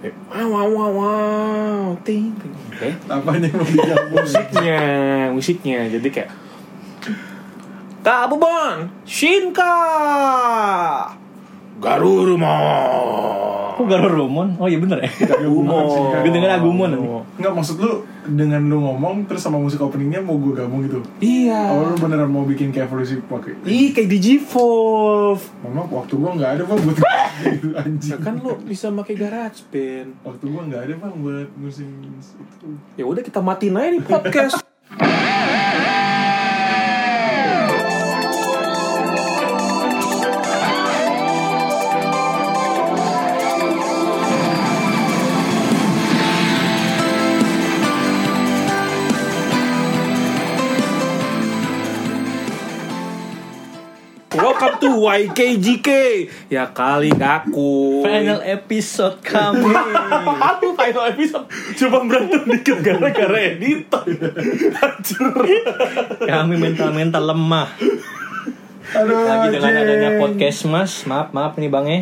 Wow wow wow wow ting ting. Oke. Apanya? Musiknya, musiknya. Jadi kayak Kak Bubon, Shinka, Garurumon. Kok Garurumon? Oh iya bener ya. Agumon. Gue denger Agumon. Enggak maksud lu dengan lu ngomong terus sama musik openingnya mau gue gabung gitu. Iya. Oh lu beneran mau bikin kayak evolusi pakai. Ih, kayak di G-Volve. Mama waktu gua nggak ada bang buat gitu anjing. Ya kan lo bisa pakai garage band. Waktu gua nggak ada bang buat musim itu. Ya udah kita matiin aja nih podcast. To YKGK Ya kali ngaku Final episode kami. Aku final episode Cuma berantem dikit gara-gara editor Hancur kami mental-mental lemah. Aduh Lagi dengan anjing. adanya podcast mas. Maaf maaf nih bang ya.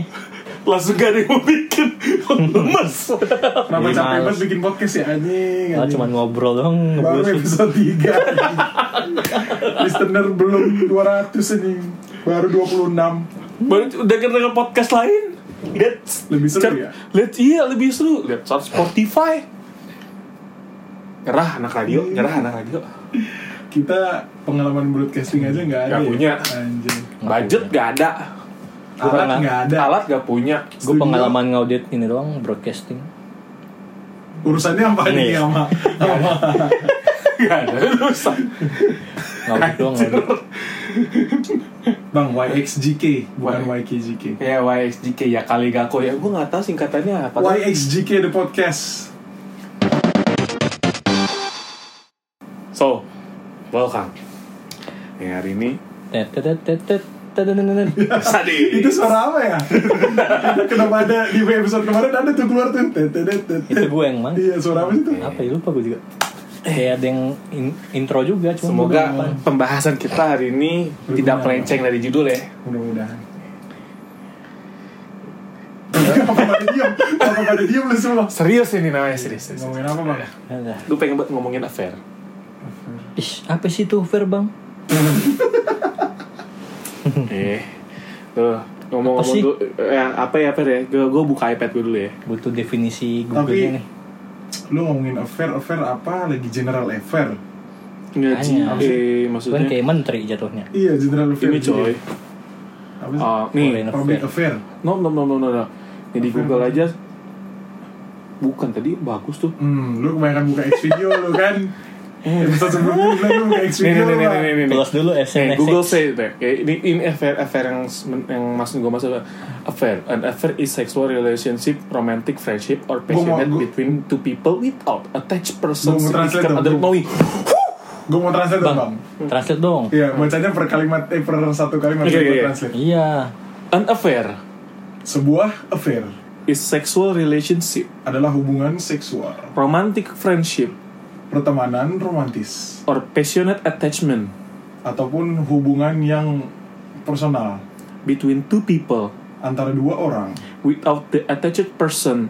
Langsung gak ada yang mau bikin Lemes Kenapa capek banget bikin podcast ya anjing? Oh, anjing. cuma ngobrol doang. Baru ngeblusin. episode 3 Listener belum 200 ini Baru 26 Baru udah denger podcast lain. Lihat Lebih seru ya? Lihat iya lebih seru. Lihat Spotify. Nyerah anak radio Nyerah anak radio. Kita pengalaman broadcasting aja nggak ada Nggak ya? punya. Anjing. Budget gak ada. Gua Alat nggak- nggak ada. Alat gak punya. Gue pengalaman ngaudit ini doang broadcasting. Urusannya apa Ini. nih sama sama Gak ada urusan. Ngaudit doang ngaudit. Bang YXGK Bukan Y- YKGK Ya YXGK ya kali gako ya Gue gak tahu singkatannya apa YXGK the podcast So Welcome Ya hari ini. Sadis Itu suara apa ya? Kenapa ada di episode kemarin ada tuh keluar tuh. Itu gue yang mang. Iya suara apa sih tuh? Apa ya lupa gue juga. Kayak ada yang in- intro juga. Cuma Semoga pembahasan kita hari ini Berguna. tidak melenceng dari judul ya. Mudah-mudahan Apa pada? Apa pada diem lu semua? Serius ini namanya serius. serius. Ngomongin apa bang? Gue pengen banget ngomongin affair. Ih, apa sih tuh fair bang? eh, tuh ngomong-ngomong Apa dulu, ya, apa ya affair ya? Gue gue buka iPad gue dulu ya. Butuh definisi Tapi Google nih. Lu ngomongin affair, affair apa? Lagi general affair Nggak sih, eh, Kan maksudnya kayak menteri jatuhnya. Iya general affair ini coy. Apa sih? Ah, nih, Public affair. affair no no no no no. no. Ini di. Google aja. Bukan tadi bagus tuh. Hmm, lu kebanyakan buka X video lu kan Nih dulu. Google say deh, kayak ini ini affair affair yang yang maksud gue maksud affair. An affair is sexual relationship, romantic friendship, or passionate between two people without attached person Gua mau translate significant dong, other knowing. Gue mau translate dong Bang, translate dong. Iya, bacanya per kalimat, eh per satu kalimat oke. translate Iya. An affair Sebuah affair is sexual relationship, adalah hubungan seksual romantic friendship, Pertemanan romantis or passionate attachment Ataupun hubungan yang personal between two people Antara dua orang without the attached person.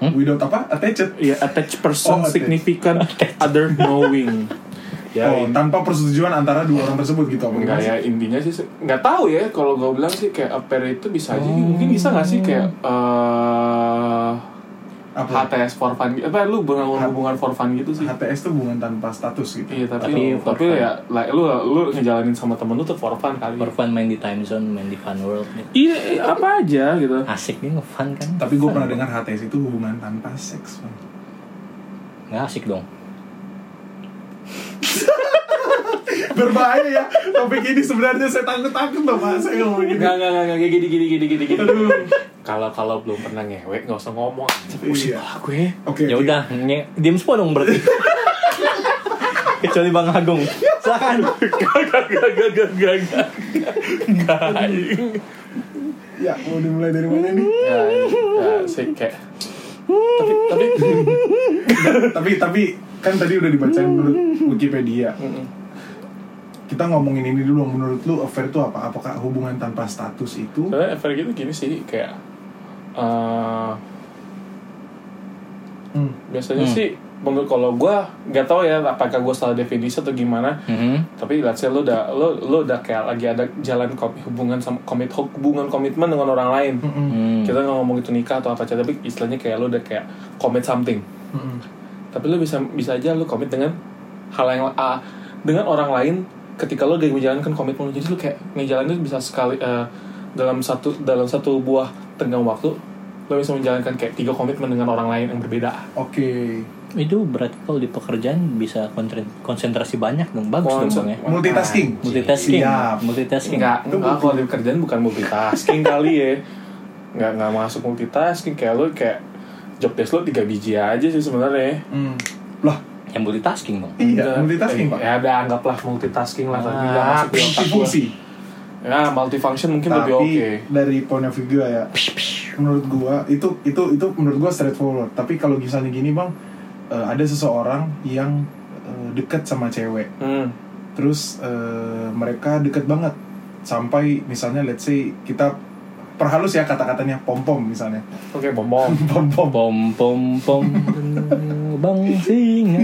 Without apa? Attached Ya, attached person Oh, attached. significant other knowing. Ya, oh, ini- tanpa persetujuan antara dua orang tersebut gitu apa Enggak ya sih? intinya sih nggak tahu ya kalau gue bilang sih kayak affair itu bisa aja mungkin bisa nggak sih kayak eh Apa? HTS for fun gitu. apa lu bangun hubungan for fun gitu sih HTS tuh hubungan tanpa status gitu iya tapi Tapi tapi fun. ya like, lu lu ngejalanin sama temen lu tuh for fun kali For fun main di time zone, main di fun world. gitu. iya apa aja gitu Asik nih nge-fun kan. Tapi gue pernah dengar HTS itu hubungan tanpa seks Bang. Nggak asik dong. berbahaya ya. Topik ini sebenarnya saya takut takut loh mas. Saya ngomong gini. Nggak nggak nggak gini gini gini gini gini. Kalau kalau belum pernah ngewe nggak usah ngomong. Iya. Pusing iya. aku ya okay, ya udah okay. nge diem semua dong berarti. Kecuali bang Agung. Silakan. Gak gak gak gak gak gak ya mau dimulai dari mana nih? Ya, ya kayak tapi tapi tapi kan tadi udah dibacain menurut Wikipedia. Mm -mm kita ngomongin ini dulu Menurut lu affair itu apa? Apakah hubungan tanpa status itu Soalnya affair gitu gini sih kayak eh Hmm. biasanya Hmm. sih menurut kalau gue nggak tahu ya apakah gue salah definisi atau gimana Mhm. tapi let's say lo udah lo lo udah kayak lagi ada jalan kom- hubungan sama komit hubungan komitmen dengan orang lain Mm-mm. Hmm. kita nggak ngomong itu nikah atau apa aja tapi istilahnya kayak lo udah kayak commit something Mm-mm. tapi lo bisa bisa aja lo komit dengan hal yang ah, dengan orang lain ketika lo udah menjalankan komitmen lo. jadi lo kayak ngejalanin itu bisa sekali eh, dalam satu dalam satu buah tenggang waktu lo bisa menjalankan kayak tiga komitmen dengan orang lain yang berbeda Oke. Itu berarti kalau di pekerjaan bisa konsentrasi banyak dong. Bagus dong Konsen- bang ya. Multitasking. Multitasking. Siap. Multitasking. Enggak, enggak multi- kalau di kerjaan bukan multitasking kali ya. Enggak enggak masuk multitasking kayak lo kayak job desk lo tiga biji aja sih sebenarnya. Hmm. Lah, Yang multitasking bang. iya, Enggak. multitasking, Eh, Pak. Ya ada anggaplah multitasking lah tapi Ah, otak gua. Multifungsi. Ya, multifunction mungkin Tapi lebih oke. dari point of view gue ya, menurut gua itu itu itu menurut gua straightforward. Tapi kalau misalnya gini, Bang, eh, ada seseorang yang eh, deket sama cewek. Hmm. Terus eh, mereka deket banget sampai misalnya let's say kita perhalus ya kata-katanya pom-pom misalnya. Oke, bom bom. Pom-pom. Pom pom pom bang singa.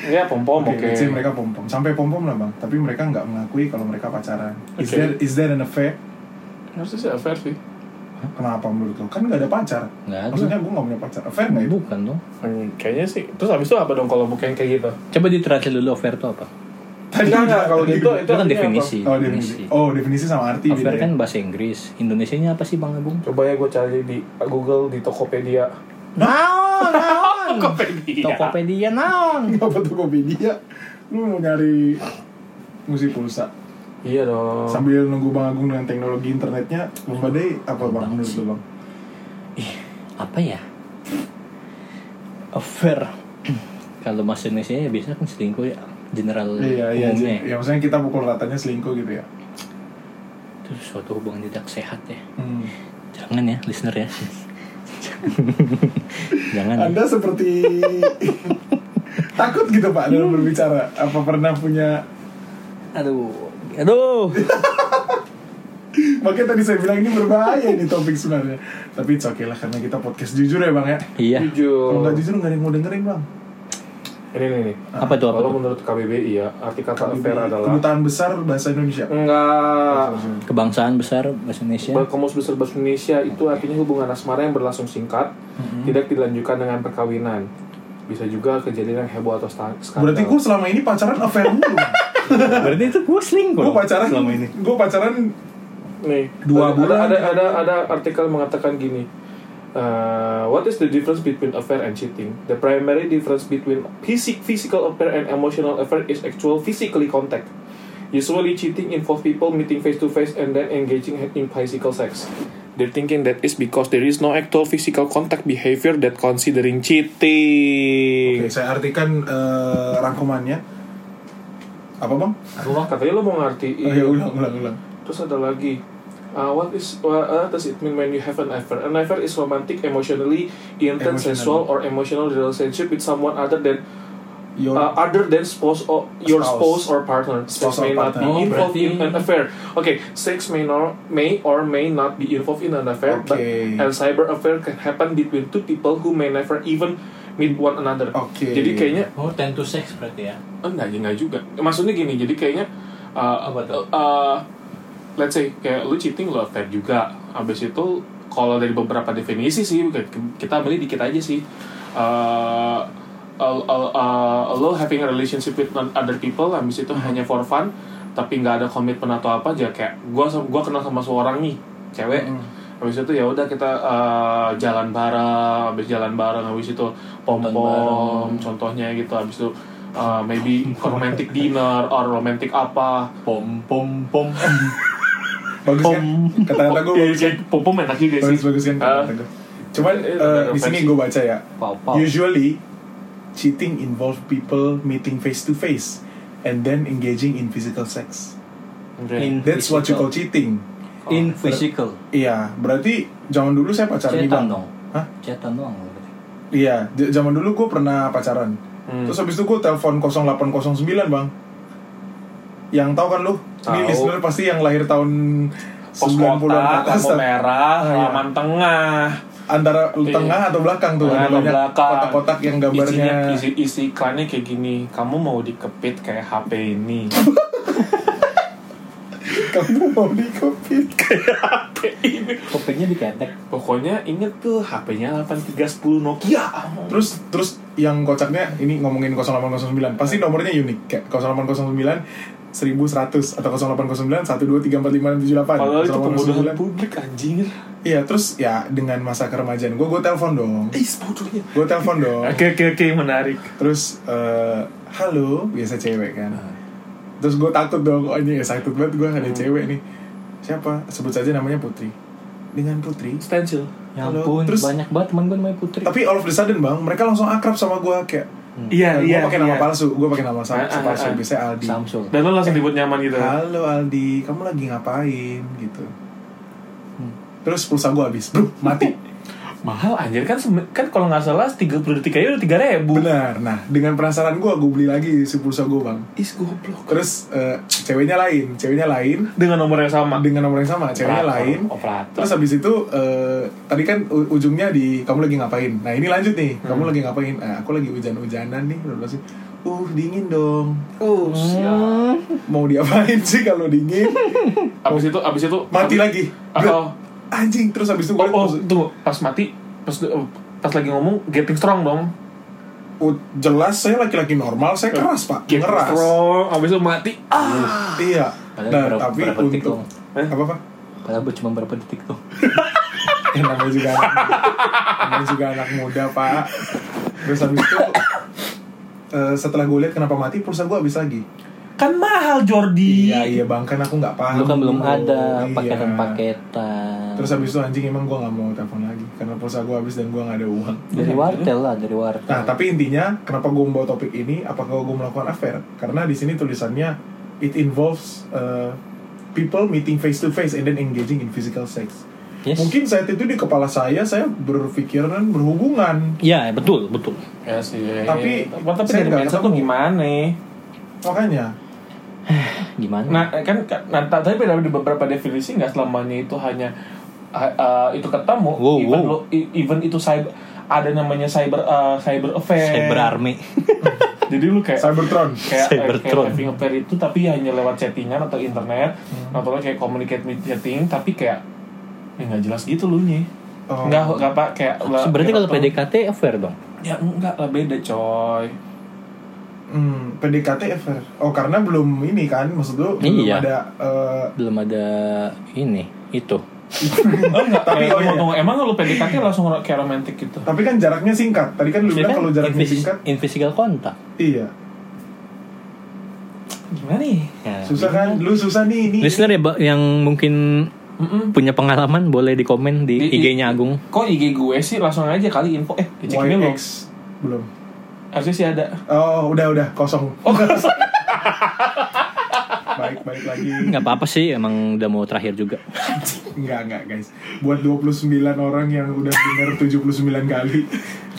Ya, pom bom Oke, let's say mereka pom-pom. Sampai pom-pom lah, Bang. Tapi mereka nggak mengakui kalau mereka pacaran. Is Oke. there is there an affair? Harusnya sih affair sih. Kenapa menurut lo? Kan nggak ada pacar. Nggak ada. Maksudnya gue nggak punya pacar. Affair nggak itu? Bukan dong. Hmm, kayaknya sih. Terus habis itu apa dong kalau bukan kayak gitu? Coba ditranslate dulu affair itu apa? Enggak, enggak. Kalau gitu, Itu kan artinya definisi. Oh definisi. Oh definisi sama arti Affair ya? kan bahasa Inggris. Indonesianya apa sih bang Agung? Coba ya gue cari di Google di Tokopedia. Naon, naon. Tokopedia. Tokopedia naon. Apa Tokopedia? Lu mau nyari musik pulsa Iya dong. sambil nunggu Bang Agung dengan teknologi internetnya, Bang Badai apa Bang menurut lu Bang? Ih, apa ya? Affair. Kalau bahasa Indonesia ya biasanya kan selingkuh ya general Iya iya. umumnya. Ya maksudnya kita pukul ratanya selingkuh gitu ya. Itu suatu hubungan tidak sehat ya. Hmm. Jangan ya, listener ya. Jangan. ya. Anda seperti takut gitu Pak dalam berbicara. Apa pernah punya? Aduh, aduh. Makanya tadi saya bilang ini berbahaya ini topik sebenarnya. Tapi it's okay lah karena kita podcast jujur ya Bang ya. Iya. Kalau Jujur. nggak jujur nggak ada yang mau dengerin Bang. Ini nih nih. Apa apa Kalau menurut KBBI ya, arti kata affair adalah Kedutaan besar bahasa Indonesia. enggak Kebangsaan besar bahasa Indonesia. Berkomus besar bahasa Indonesia itu artinya hubungan asmara yang berlangsung singkat, tidak dilanjutkan dengan perkawinan. Bisa juga kejadian yang heboh atau skandal. Berarti gue selama ini pacaran affair mulu. Berarti itu gue selingkuh. gue pacaran selama ini. Gue pacaran nih Dua ada, bulan. Ada, ada ada artikel mengatakan gini. Uh, what is the difference between affair and cheating? The primary difference between physic, physical affair and emotional affair is actual physically contact. Usually, cheating involves people meeting face to face and then engaging in physical sex. They're thinking that is because there is no actual physical contact behavior that considering cheating. Oke, saya artikan eh, rangkumannya. Apa bang? Aku mah katanya lo mau ngertiin. Oh, ya, ulang, ulang, ulang. Terus ada lagi. Uh, what is what uh, does it mean when you have an affair? An affair is romantic, emotionally intense, sensual, or emotional relationship with someone other than Your, uh, other than spouse or your Spouse. spouse or partner. Sex Spouse or may not partner. be Oh, involved in berarti- an affair. Okay, sex may nor may or may not be involved in an affair, but Okay. and cyber affair can happen between two people who may never even meet one another. Oke. Jadi kayaknya Oh, tend to sex berarti ya. enggak, enggak juga. Maksudnya gini, jadi kayaknya uh, Apa tuh? uh, let's say kayak lu cheating lu affair juga. Abis itu kalau dari beberapa definisi sih kita ambil dikit aja sih. Uh, uh, uh, uh, lo having a relationship with other people habis itu hanya for fun tapi nggak ada komitmen atau apa aja kayak gua sam- gua kenal sama seorang nih cewek Mm. habis itu ya udah kita uh, jalan bareng habis jalan bareng habis itu pom pom contohnya gitu habis itu uh, maybe romantic dinner or romantic apa Pom pom pom. Bagus kan? Kata-kata gue bagus kan? pom pom enak juga sih Bagus bagus kan? Ah. kata-kata gue. Cuman Eh, eh, di sini gue baca ya. Pau pau. Usually, cheating involve people meeting face to face and then engaging in physical sex. In That's what you call cheating. In physical. Iya, berarti zaman dulu saya pacaran nih Cetan bang. dong. Hah? Cetan doang berarti. Iya, zaman dulu gue pernah pacaran. Hmm. Terus habis itu gue telepon 0809 bang. Yang tahu kan lu? Ini Tahu. listener pasti yang lahir tahun pos 90-an kotak, ke atas. lampu merah, Ah, iya. halaman tengah. antara Iya. tengah atau belakang tuh atau banyak belakang. kotak-kotak yang gambarnya Isinya, isi, isi iklannya kayak gini kamu mau dikepit kayak HP ini kamu mau dikopit HP ini Kopeknya diketek. pokoknya inget tuh HP-nya 8310 Nokia terus terus yang kocaknya ini ngomongin 0809 pasti nomornya unik kayak 0809 1100 atau 0809 1234578 padahal itu pembodohan 0809. publik anjir Iya terus ya dengan masa keremajaan gue gue telepon dong. Ih, bodohnya. Gue telepon dong. Oke oke oke menarik. Terus eh, halo biasa cewek kan. Terus gue takut dong oh ini excited banget gue ada cewek nih. Siapa? Sebut saja namanya Putri. Dengan Putri. Stencil. Ya Halo, ampun, terus- banyak banget teman gue namanya Putri. tapi all of the sudden bang mereka langsung akrab sama gue kayak iya gue iya pakai nama iya. palsu gue pakai nama Ah, ah, palsu ah. biasanya Aldi Samsul. dan lo langsung dibuat nyaman gitu halo Aldi kamu lagi ngapain gitu Hmm. terus pulsa gue habis bro mati mahal anjir kan kan kalau nggak salah 30 detik aja udah 3000 ribu benar nah dengan penasaran gue gue beli lagi si pulsa gue bang is goblok terus eh, ceweknya lain ceweknya lain dengan nomor yang sama dengan nomor yang sama ceweknya Operator, lain operator Terus habis itu eh, tadi kan ujungnya di kamu lagi ngapain? Nah ini lanjut nih, kamu Hmm. lagi ngapain? Eh, aku lagi hujan-hujanan nih, udah sih. Uh dingin dong. uh siap. Mau diapain sih kalau dingin? abis itu abis itu Mati lagi. Blet. Oh, Anjing terus habis itu oh, gue oh tunggu pas mati pas pas lagi ngomong getting strong dong Oh, jelas saya laki-laki normal, saya keras pak, getting ngeras. strong abis itu mati ah Iya. Padahal Nah berapa- tapi berapa detik untuk dong? Eh? apa apa? Padahal cuma berapa detik tuh. yang namanya juga anak namanya juga anak muda pak terus habis itu eh, setelah gue lihat kenapa mati pulsa gue habis lagi kan mahal Jordi iya iya bang kan aku nggak paham Lu kan belum ada Iya. paketan-paketan. terus habis itu anjing emang gue nggak mau telepon lagi karena pulsa gue habis dan gue nggak ada uang dari wartel lah, dari wartel. nah tapi intinya kenapa gue membawa topik ini apakah gue melakukan affair karena di sini tulisannya it involves uh, people meeting face to face and then engaging in physical sex Yes. mungkin saat itu di kepala saya saya berpikiran berhubungan Iya, betul, betul. ya sih Tapi, tapi saya nggak mindset ketemu. tuh gimana makanya Gimana? Nah, kan nah, tapi di beberapa definisi nggak selamanya itu hanya uh, itu ketemu, Wow, even wow. lo- even itu cyber ada namanya cyber uh, cyber affair. Cyber army. Jadi lu kayak Cybertron kayak, Cybertron. kayak having affair itu tapi hanya lewat chattingan atau internet atau lo kayak communicate with chatting tapi kayak ya nggak jelas gitu lu nya Oh. nggak nggak pak kayak Berarti kalau PDKT affair dong. ya enggak lah beda coy Hmm, PDKT affair. Oh, karena belum ini kan, maksud lu belum Iya. ada eh, Belum ada ini, itu. oh enggak Tapi, oh iya. tunggu, emang lu PDKT langsung kayak romantis gitu tapi kan jaraknya singkat. Tadi kan lu Ini bilang kan kalau jaraknya invis- singkat, invisible kontak. iya. gimana nih Ya, Susah kan? Lu susah nih ini. Listener ya yang mungkin Mm-mm. punya pengalaman boleh di komen di, Di- IG-nya Agung. Kok IG gue sih langsung aja kali info Eh YX belum. Harusnya sih ada Oh, udah udah kosong. Oh Baik, balik lagi. Nggak apa-apa sih, emang udah mau terakhir juga. Enggak, enggak, guys. Buat 29 orang yang udah dengar 79 kali,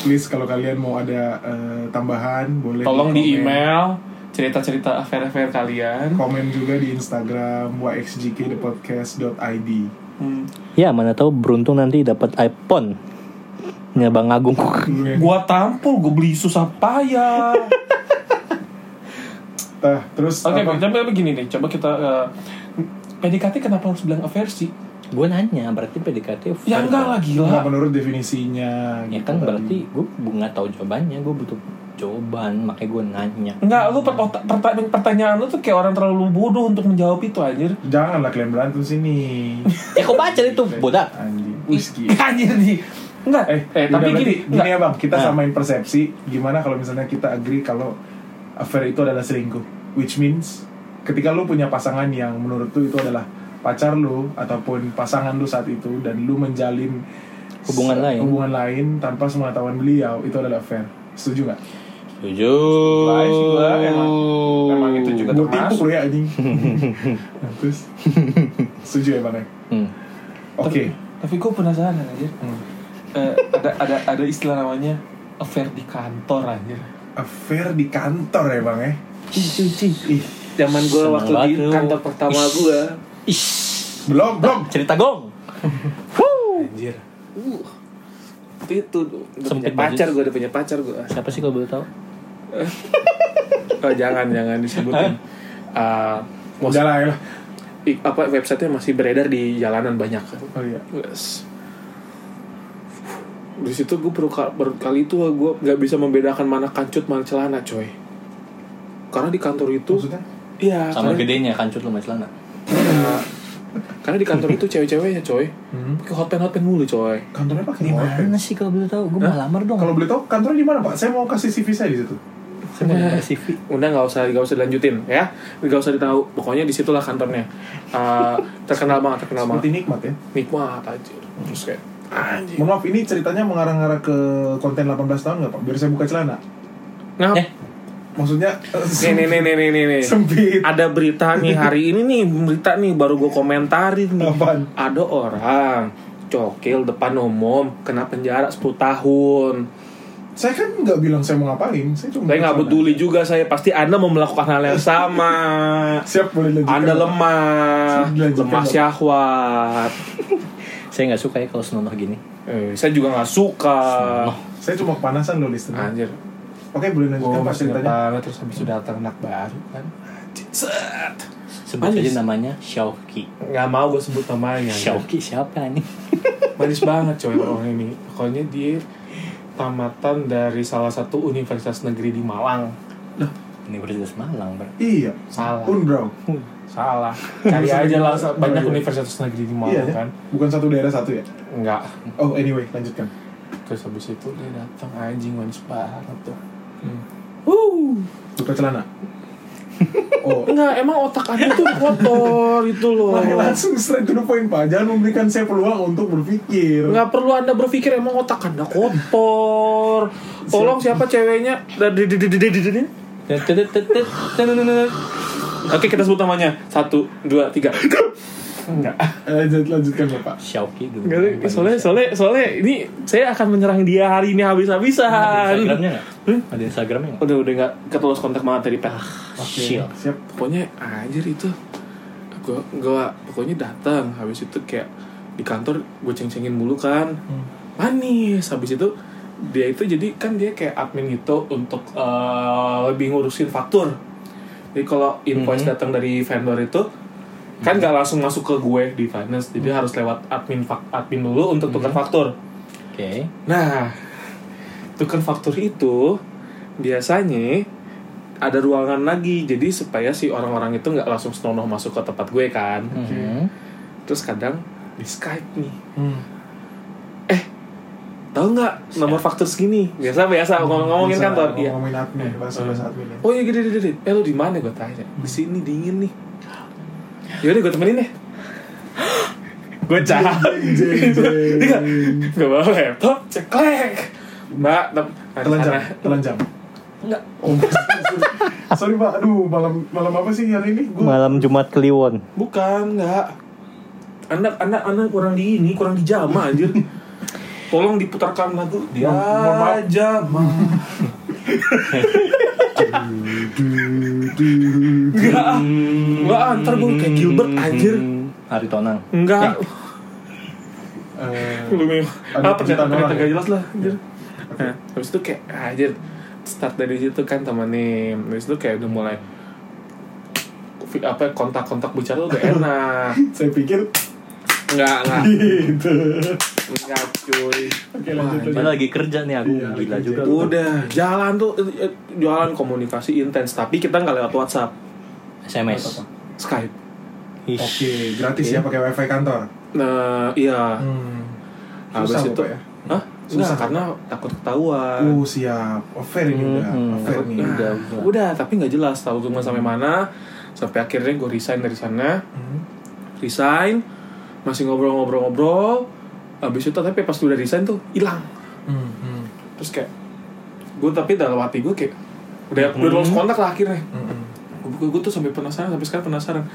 please kalau kalian mau ada eh, tambahan boleh Tolong di komen. email Cerita-cerita affair-affair kalian Komen juga di Instagram yxgkthepodcast.id. hmm. Ya, mana tahu beruntung nanti dapat iPhone. Nya Bang Agung. Dulu ya. Gua tampol, gue beli susah payah Nah, terus Oke, apa? tapi begini nih Coba kita eh, PDKT kenapa harus bilang sih? gue nanya, berarti PDKT Ya enggak lah gila menurut definisinya Ya gitu kan tadi. berarti gue nggak tahu jawabannya, gue butuh jawaban, makanya gue nanya. Enggak, lu per- pertanyaan, pertanyaan lu tuh kayak orang terlalu bodoh untuk menjawab itu anjir Janganlah kalian berantem sini Ya kok baca itu, bodak. Anjing Whisky Anjir nih Enggak, Eh, eh, tapi berarti gini, gini ya bang, kita Nah. samain persepsi Gimana kalau misalnya kita agree kalau affair itu adalah selingkuh Which means ketika lu punya pasangan yang menurut lu itu adalah pacar lu Ataupun pasangan lu saat itu Dan lu menjalin Hubungan lain. Hubungan lain tanpa sepengetahuan beliau Itu adalah affair Setuju gak? Setuju. Sih gua, emang- emang itu juga Gue termasuk. tipu lu ya anjing Terus Setuju ya bang ya? Hmm. Oke Tapi, tapi gue penasaran anjir Hmm. Eh, ada ada ada istilah namanya affair di kantor anjir. Affair di kantor ya bang ya? Cuy, cuy. Ih, Zaman gue waktu di kantor pertama Ih. gue. Ish. belum belum Cerita gong. Wuh. Anjir. Uh. itu udah punya Sempit pacar gue udah punya pacar gue Siapa sih kalau boleh tahu? oh, jangan jangan disebutin uh, Udah lah ya apa websitenya masih beredar di jalanan banyak Oh iya. yes. Di situ gue baru, ka- baru kali itu gue nggak bisa membedakan mana kancut mana celana coy karena di kantor itu Maksudnya? iya Sama karena, gedenya kancut sama celana. iya. karena di kantor itu cewek-ceweknya coy Hmm. pakai hotpen hotpen mulu coy Kantornya pakai Di mana sih kalau boleh tahu? Gue mau lamar dong. Kalau boleh tahu kantornya di mana pak? Saya mau kasih CV saya di situ. saya mau lamar CV. udah nggak usah nggak usah dilanjutin ya nggak usah ditahu pokoknya di situlah kantornya Eh, terkenal banget terkenal banget Seperti nikmat ya. nikmat aja terus kayak anjing Mohon maaf, ini ceritanya mengarah-ngarah ke konten 18 tahun nggak pak? Biar saya buka celana. nah Eh, Maksudnya nih nih nih nih nih nih, nih. sempit. ada berita nih hari ini nih berita nih baru gue komentarin nih Apaan? ada orang cokil depan umum kena penjara 10 tahun Saya kan nggak bilang saya mau ngapain. Saya cuma saya nggak peduli juga saya pasti anda mau melakukan hal yang sama Siap boleh lanjutkan. anda lemah Lanjutkan, lemah syahwat saya nggak suka ya kalau senonoh gini. eh, saya juga nggak suka Senonoh. Saya cuma kepanasan loh listener. anjir Oke boleh lanjutkan pak masih ceritanya. banget terus habis itu datang anak baru kan Anjir, set Sebut Manis. aja namanya Xiaoki. nggak mau gue sebut namanya Xiaoki siapa nih? manis banget coy orang ini pokoknya dia tamatan dari salah satu universitas negeri di Malang Universitas Malang, Bro. Iya. salah Unbrau. Salah cari aja lah banyak iya. universitas negeri di Iya Malang ya. kan Bukan satu daerah satu ya. enggak Oh anyway lanjutkan. terus habis itu dia datang anjing manis banget tuh Hmm. Wuh. Buka celana. Oh. enggak emang otak anda tuh kotor itu loh Lah, langsung straight to the point pak. Jangan memberikan saya peluang untuk berpikir. nggak perlu anda berpikir emang otak anda kotor tolong siapa ceweknya dari Oke kita sebut namanya Satu, dua, tiga Enggak Eh, lanjut, lanjutkan bapak. Xiaoki dulu. Enggak, soalnya, soalnya, soalnya ini saya akan menyerang dia hari ini Ada habis-habisan Instagramnya nggak? Hmm? Ada Instagramnya nggak? Udah, udah gak ketulus kontak banget tadi, Pak Oke. Sial. Siap. Pokoknya anjir itu Gue, gue pokoknya datang Habis itu kayak di kantor gue ceng-cengin mulu kan Hmm. Manis Habis itu dia itu jadi kan dia kayak admin gitu untuk eh, lebih ngurusin faktur. Jadi kalau invoice Mhm. datang dari vendor itu kan nggak langsung masuk ke gue di finance, jadi harus lewat admin admin dulu untuk tukar faktur. Oke. Nah, tukar faktur itu biasanya ada ruangan lagi, jadi supaya si orang-orang itu nggak langsung senonoh masuk ke tempat gue kan. Mhm. Terus kadang di Skype nih, Hmm. Tahu nggak nomor faktur segini? Biasa biasa ngomong ngomongin Bisa kantor, iya. Ngomongin admin, bahasa bahasa admin ya. Oh iya gede gede gede. Eh lu di mana gue tanya? Di sini dingin nih. Yaudah gue temenin deh. gue jeng. Gue bawa laptop, ceklek. Mbak, tem- Telan jam, sana. telan jam. Enggak. Oh, sorry. pak, aduh malam malam apa sih hari ini? Gua Malam Jumat Kliwon. Bukan, enggak. Anda, anda, anda kurang di ini, kurang di jama anjir. Tolong diputarkan lagu dia du, du. Enggak, enggak, ah, ntar gue kayak Gilbert anjir. Hari Tonang. Enggak. Eh, Lu memang Ada ah pernyataan orang gak ya? jelas lah anjir. Nah, habis itu kayak ah, anjir start dari situ kan temenin. Habis itu kayak udah mulai apa kontak-kontak bicara udah enak. saya pikir Enggak, enggak. gitu. Enggak, cuy. Oke lanjut Wah, Padahal lanjut. lagi kerja nih aku Iya, gila lagi juga. Udah, jalan tuh eh, jalan komunikasi intens, tapi kita nggak lewat WhatsApp, SMS. Skype. Oke, gratis Oke. ya pakai wifi kantor. Nah, iya. Hmm. Habis Susah itu Bapak ya. Hah? Susah. Enggak, karena takut ketahuan. Oh siap, offer ini udah, Hmm, offer Takut- nih. nah, Udah, udah, udah. tapi nggak jelas tahu cuma sampai mana. Sampai akhirnya gue resign dari sana. Hmm. resign masih ngobrol-ngobrol-ngobrol habis itu tapi pas udah resign tuh hilang Hmm, hmm, terus kayak gue tapi dalam hati gue kayak udah udah lost kontak lah akhirnya hmm, hmm. gue, gue tuh sampai penasaran sampai sekarang penasaran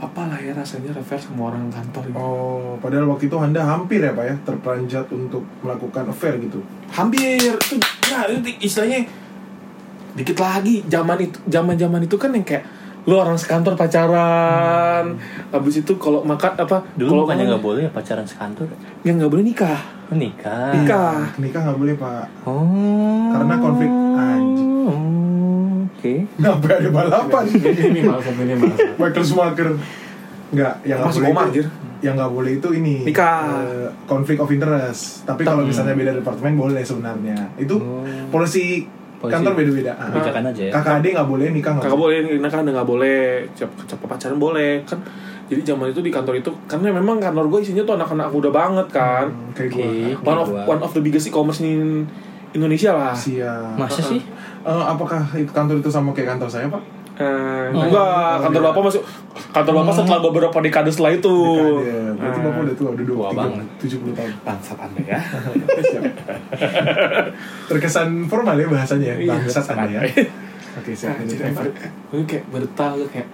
apalah ya rasanya reverse sama orang kantor gitu. Oh, padahal waktu itu Anda hampir ya Pak ya terperanjat untuk melakukan affair gitu. hampir itu nah itu istilahnya dikit lagi zaman itu zaman zaman itu kan yang kayak lu orang sekantor pacaran habis itu kalau makan apa Dulu kalau nggak boleh ya pacaran sekantor? ya nggak boleh nikah Menikah. nikah Nikah nggak boleh pak. Oh. Karena konflik. Anjing. Oh, Oke. Sampai ada balapan. ini malah ini malah Michael Schumacher. Enggak, yang nggak Masuk boleh koma, anjir. yang nggak boleh itu ini Nikah. eh, konflik of interest. Tapi kalau misalnya beda departemen boleh sebenarnya. Itu polisi, Polisi. kantor beda-beda. Ah. Bijakan aja ya. Kakak adik nggak boleh nikah nggak Kakak boleh, nikah kan nggak boleh, cap pacaran boleh kan. Jadi zaman itu di kantor itu karena memang kantor gue isinya tuh anak-anak muda banget kan. Hmm, kayak gue. One of one of the biggest e-commerce in Indonesia lah. Siap. Masa sih? Eh, apakah itu kantor itu sama kayak kantor saya pak? Eh, Oh. enggak, kantor bapak masuk kantor bapak setelah beberapa dekade setelah itu. Dekade. Berarti Ah. bapak udah tua, udah Tua tiga- banget. 70 tahun. Bangsat anda ya. Terkesan formal ya bahasanya ya. Iya, Bangsat anda ya. Oke Pak. efek, gue kayak baru tahu kayak,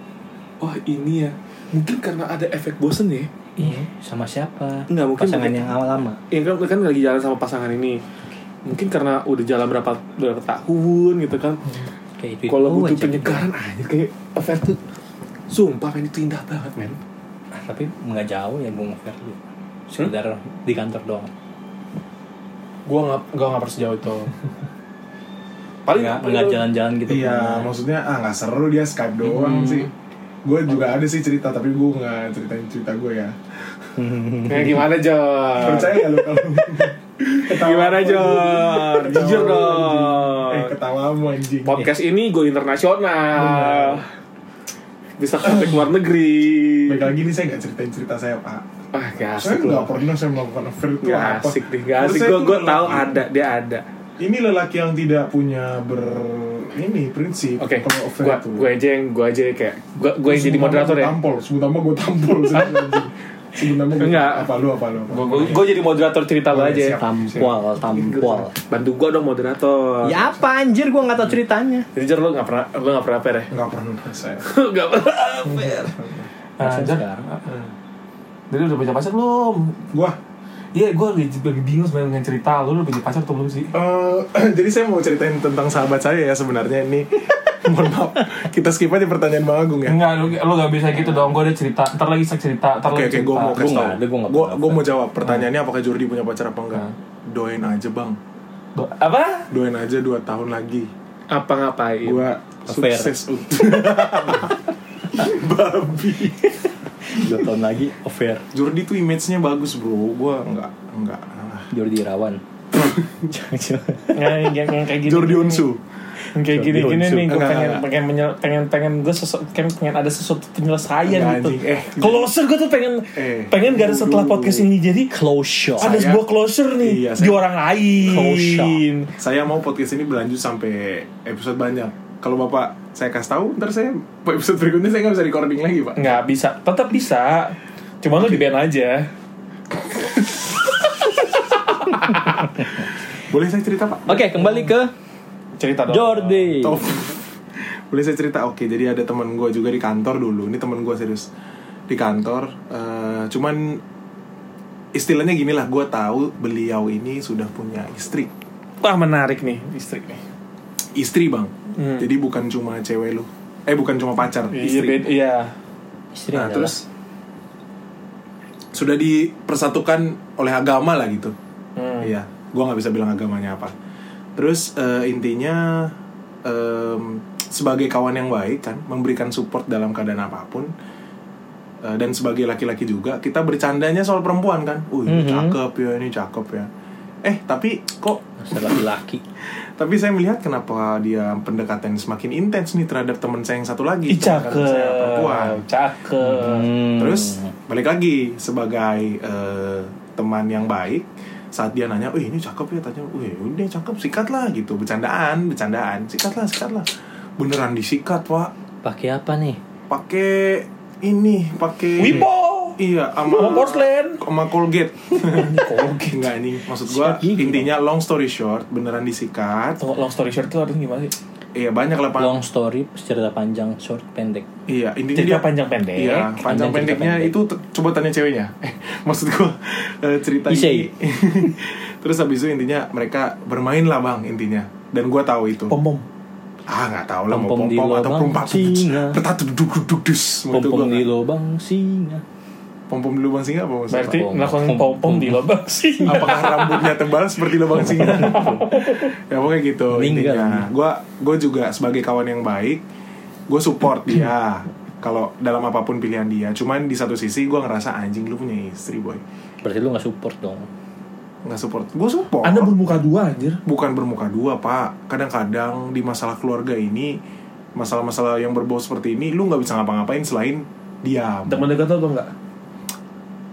wah ini ya, mungkin karena ada efek bosen ya. Iya, sama siapa? Enggak, mungkin- pasangan mungkin- yang awal lama. Ya kan, kan lagi jalan sama pasangan ini. Mungkin karena udah jalan berapa berapa tahun gitu kan. Kayak itu. Kalau itu butuh aja. penyegaran aja kayak affair tuh. Sumpah men itu indah banget men. Ah, Tapi nggak jauh ya Bung Fer lu. Sekedar di kantor doang. Gua nggak gua nggak sejauh itu. Paling Nggak jalan-jalan gitu. Iya, pernah. maksudnya ah nggak seru dia Skype doang Hmm. sih. Gue juga ada sih cerita, tapi gue nggak ceritain cerita gue ya. Kayak gimana Jor? Percaya nggak lu kalau Ketawa Gimana Jor? Jujur dong. anjing. Eh ketawamu anjing. Podcast ini go internasional. Bisa kontak luar negeri. Baik lagi nih saya nggak ceritain cerita saya pak. Ah, gak Saya asik nggak loh. pernah saya melakukan affair itu Gak apa. asik nih, gak asik. saya Gue gue tahu ada, dia ada. Ini lelaki yang tidak punya ber ini prinsip. Oke, kalau affair gue itu. gue aja yang gue aja kayak gue gue yang jadi moderator ya. Tampol, sebut nama gue tampol. gue Enggak. apa lu apa lu. apa lu. Gue gue jadi moderator cerita Boleh, aja. siap. Tampol, tampol. Bantu gue dong moderator. Ya apa anjir gua nggak tahu ceritanya. Jadi Jor lo nggak pernah lo nggak pernah per ya? Nggak pernah saya. Nggak pernah per. Masa Jor, sekarang. Jadi udah punya pacar belum? Gua Iya, gue lagi, lagi bingung sebenarnya dengan cerita lo udah punya pacar atau belum sih? Eh, jadi saya mau ceritain tentang sahabat saya ya sebenarnya ini. Mohon maaf, kita skip aja pertanyaan Bang Agung ya. Enggak, lo, lo gak bisa gitu dong. Gue ada cerita. Ntar lagi saya cerita. Ntar Oke lagi oke, gue mau Gua kasih tau. Gue gue mau jawab pertanyaannya apakah Jordi punya pacar apa enggak? Hmm. Doain aja bang, Do- apa? doain aja 2 tahun lagi. Apa ngapain? Gue sukses. Babi. Dua tahun lagi affair Jordi tuh image-nya bagus bro, gue enggak enggak. Ah. Jordi Irawan. Jangan-jangan. yang, yang, yang kayak gini. Jordi Onsu. Yang kayak gini gini nih. Gue pengen, pengen pengen pengen pengen gue sesuatu pengen, pengen ada sesuatu penyelesaian Enggak, gitu. Eh. closure gue tuh pengen Eh. pengen gak ada setelah podcast ini jadi Closure. ada Saya- sebuah closure nih Iya, di saya- orang lain. Closure. Saya mau podcast ini berlanjut sampai episode banyak. Kalau bapak saya kasih tahu, ntar saya episode berikutnya saya nggak bisa recording lagi pak. Nggak bisa, tetap bisa. Cuma lo di band aja. Boleh saya cerita pak? Oke, kembali ke Cerita dong. Jordi. Top. Boleh saya cerita? Oke, jadi ada teman gue juga di kantor dulu. Ini teman gue serius di kantor. Eh, cuman istilahnya gini lah, gue tahu beliau ini sudah punya istri. Wah menarik nih istri nih. Istri bang. Hmm. Jadi bukan cuma cewek lu. Eh bukan cuma pacar, Iya, istri. beda- iya. Istri Nah, adalah terus sudah dipersatukan oleh agama lah gitu. Hmm. Iya, gua nggak bisa bilang agamanya apa. Terus eh, intinya em, sebagai kawan yang baik kan, memberikan support dalam keadaan apa pun. Eh, dan sebagai laki-laki juga kita bercandanya soal perempuan kan. Uh, ini Mhm. cakep ya, ini cakep ya. Eh, tapi kok laki-laki. tapi saya melihat kenapa dia pendekatan semakin intens nih terhadap teman saya yang satu lagi, Ih, kantor saya perempuan. cakep. Cakep. Hmm. Terus balik lagi sebagai eh, teman yang baik saat dia nanya, "Wih, ini cakep ya?" tanya, "Wih, udah cakep, sikat lah." gitu. Bercandaan, bercandaan. Sikat lah, sikat lah. Beneran disikat, Pak. pakai apa nih? Pakai ini, pakai Wipo. Iya, Sama porcelain. sama Colgate. Colgate. Enggak ini, maksud gua intinya long story short, beneran disikat. Tunggu, long story short itu artinya gimana sih? Iya, banyak lah, Pak. Long story, cerita panjang, short, pendek. Iya, intinya Cerita dia panjang pendek. Iya, panjang Panjang pendeknya pendek. itu coba tanya ceweknya. Eh, maksud gua eh, cerita ini. Terus habis itu intinya mereka bermain lah bang intinya. Dan gua tahu itu. Pom pom. ah nggak tahu lah mau pom pom atau perumpak singa. petat duduk duduk dus Pom-pom gua di lubang singa. Pom pom di lubang singa apa maksudnya Berarti Pom- melakukan pom- pom pom pom- di lubang sih. apakah rambutnya tebal seperti lubang singa? Ya pokoknya gitu Meninggal. intinya. gue gue juga sebagai kawan yang baik gue support dia kalau dalam apa pun pilihan dia. Cuman di satu sisi gue ngerasa anjing lu punya istri boy. Berarti lu gak support dong. nggak support. Gue support. Anda bermuka dua anjir. bukan bermuka dua pak. Kadang-kadang di masalah keluarga ini masalah-masalah yang berbau seperti ini lu nggak bisa ngapa-ngapain selain diam. Teman dekat atau enggak?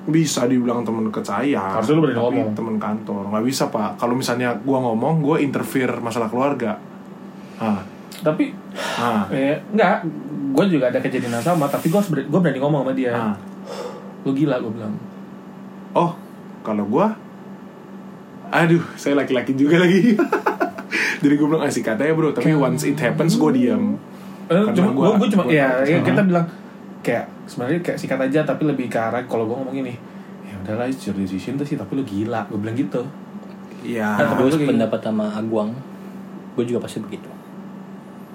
Bisa dibilang temen dekat saya. Harusnya lu berani tapi ngomong. temen kantor. Nggak bisa pak. Kalau misalnya gua ngomong gua interfere masalah keluarga. Ah. Tapi ah. eh, enggak, gue juga ada kejadian yang sama, tapi gue gue berani ngomong sama dia. ah. Lu gila gue bilang. oh kalau gua? Aduh saya laki-laki juga lagi. Jadi gue bilang asik katanya bro. Tapi once it happens gue diam Eh, cuma gua- gue cuma ya, ya kita bilang kayak sebenarnya kayak sikat aja tapi lebih ke arah kalau gue ngomong gini ya udahlah it's your decision tuh sih tapi lu gila gue bilang gitu ya Ah, tapi- Gue pendapat sama Aguang. Gue juga pasti begitu.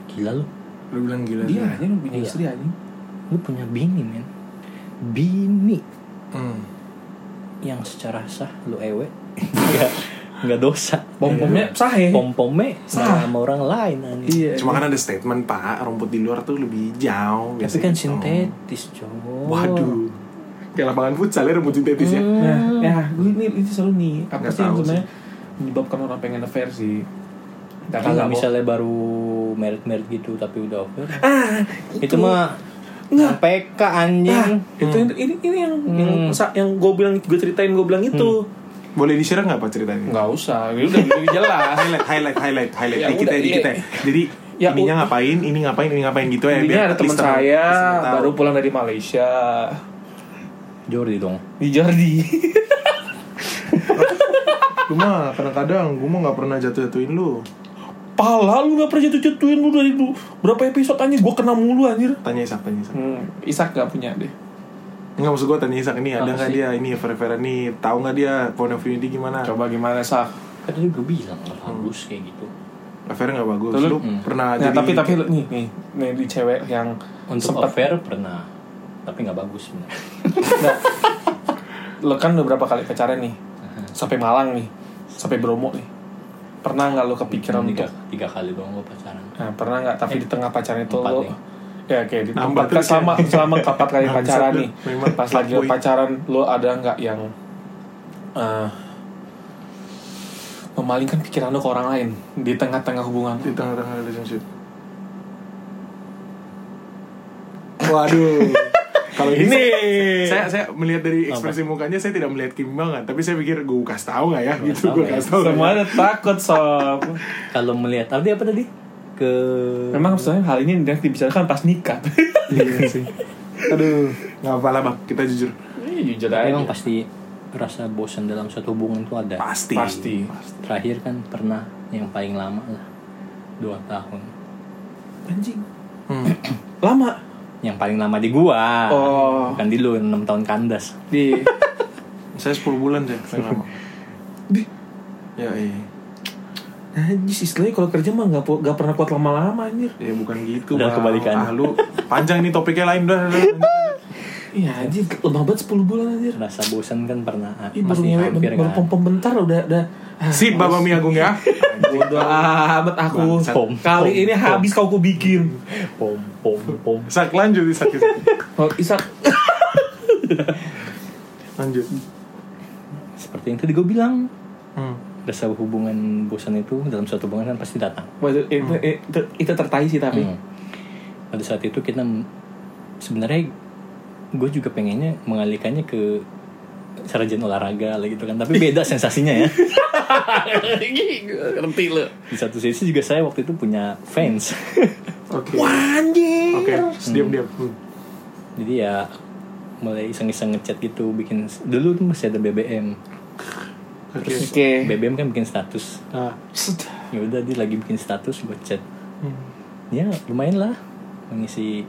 Gila lu. lu bilang gila dia aja lu punya Iya. istri aja Lu punya bini men. Bini Hmm. yang secara sah lu ewe. Enggak enggak dosa. pom pomnya sahe Pom pomnya Sah. sama orang lain anjing. iya cuma kan ada statement pak rumput di luar tuh lebih jauh Tapi biasanya kan gitu. sintetis, cowok. waduh kayak lapangan futsal ya rumput sintetis ya Hmm. nah ya gue ini ini selalu nih apa Nggak sih yang tahu sebenarnya menyebabkan orang pengen affair sih Gak Kalau kagak misalnya baru merit-merit gitu tapi udah over. ah Itu mah Nggak. PK Ah, anjing. itu yang- ini ini yang yang Hmm. sa- yang gue bilang gue ceritain gue bilang itu boleh di share nggak pak ceritanya? Nggak usah. Ini udah udah jelas. Highlight highlight highlight highlight. Ya dikit udah, ya dikit ya jadi Ya ininya ngapain ini ngapain ini ngapain gitu ya biar ada teman saya baru pulang dari Malaysia. Jordi dong. di Jordi. lu mah kadang-kadang gue mah nggak pernah jatuh-jatuhin lu. Pala lu gak pernah jatuh-jatuhin lu dari dulu. Berapa episode anjir gue kena mulu anjir. Tanya Isak tanya Isak. Hmm, Isak gak punya deh Enggak maksud gue tanya Isak ini ada nggak dia ini Vera nih tahu nggak dia point of view dia gimana Coba gimana Sak Kan tadi gue bilang nggak bagus kayak gitu. Vera nggak bagus Lalu- lu Hmm. pernah Nah jadi tapi tapi nih nih nih di cewek yang Untuk sempet affair pernah, tapi nggak bagus bener. Nggak. Lo kan udah berapa kali pacaran nih Sampai Malang nih Sampai Bromo nih Pernah gak lo kepikiran tiga, untuk tiga kali doang gue pacaran. Nah pernah gak tapi di tengah pacaran itu Empat lo nih. Ya kayak di Nambah tempat kan terus ya. selama selama empat kali pacaran nih Memang Pas lagi pacaran lo ada nggak yang eh memalingkan pikiran lo ke orang lain di tengah-tengah hubungan di tengah-tengah relationship waduh kalau ini, Ini. saya saya melihat dari ekspresi mukanya saya tidak melihat Kim banget tapi saya pikir gue kasih tahu nggak ya gitu gue ya? kasih tahu nggak ya? semuanya takut sob Kalau melihat tadi apa tadi? Ke memang sebenarnya hal ini yang dibicarakan pas nikah. Iya sih. Aduh nggak apa lah bang. Kita jujur. Ini jujur Tapi aja. emang pasti rasa bosan dalam suatu hubungan itu ada. pasti. Pasti. Terakhir kan pernah yang paling lama lah. Dua tahun. anjing. Hmm. lama? Yang paling lama di gua, Oh. bukan di lu enam tahun kandas. di saya 10 bulan sih paling lama. Di? Ya iya Anjir istilahnya kalau kerja mah gak, gak pernah kuat lama-lama anjir ya bukan gitu Udah Bang. kebalikannya. ah lu panjang nih topiknya lain udah, udah, udah. Iya anjir lemah banget 10 bulan anjir Rasa bosan kan pernah Ih, baru ngewe hampir baru kan. pom pom bentar udah udah ah, sip bapak mi agung ya Bodoh amat aku. Pom, Kali pom, ini pom. habis kau ku bikin Pom pom pom. sak lanjut sak Isak. Oh Isak lanjut Seperti yang tadi gue bilang, hmm. Rasa hubungan bosan itu dalam suatu hubungan kan pasti datang. Waduh, itu, itu, itu tertai sih tapi. Hmm. Pada saat itu kita sebenarnya gue juga pengennya mengalihkannya ke sarjana olahraga lah gitu kan, tapi beda sensasinya ya. Ngerti lo Di satu sisi juga saya waktu itu punya fans, oke. Anjir. Oke diam diam. Hmm. jadi ya mulai iseng-iseng ngechat gitu, bikin dulu tuh masih ada BBM, oke Oke BBM kan bikin status, Set. ya udah dia lagi bikin status gue chat, Hmm. ya lumayan lah mengisi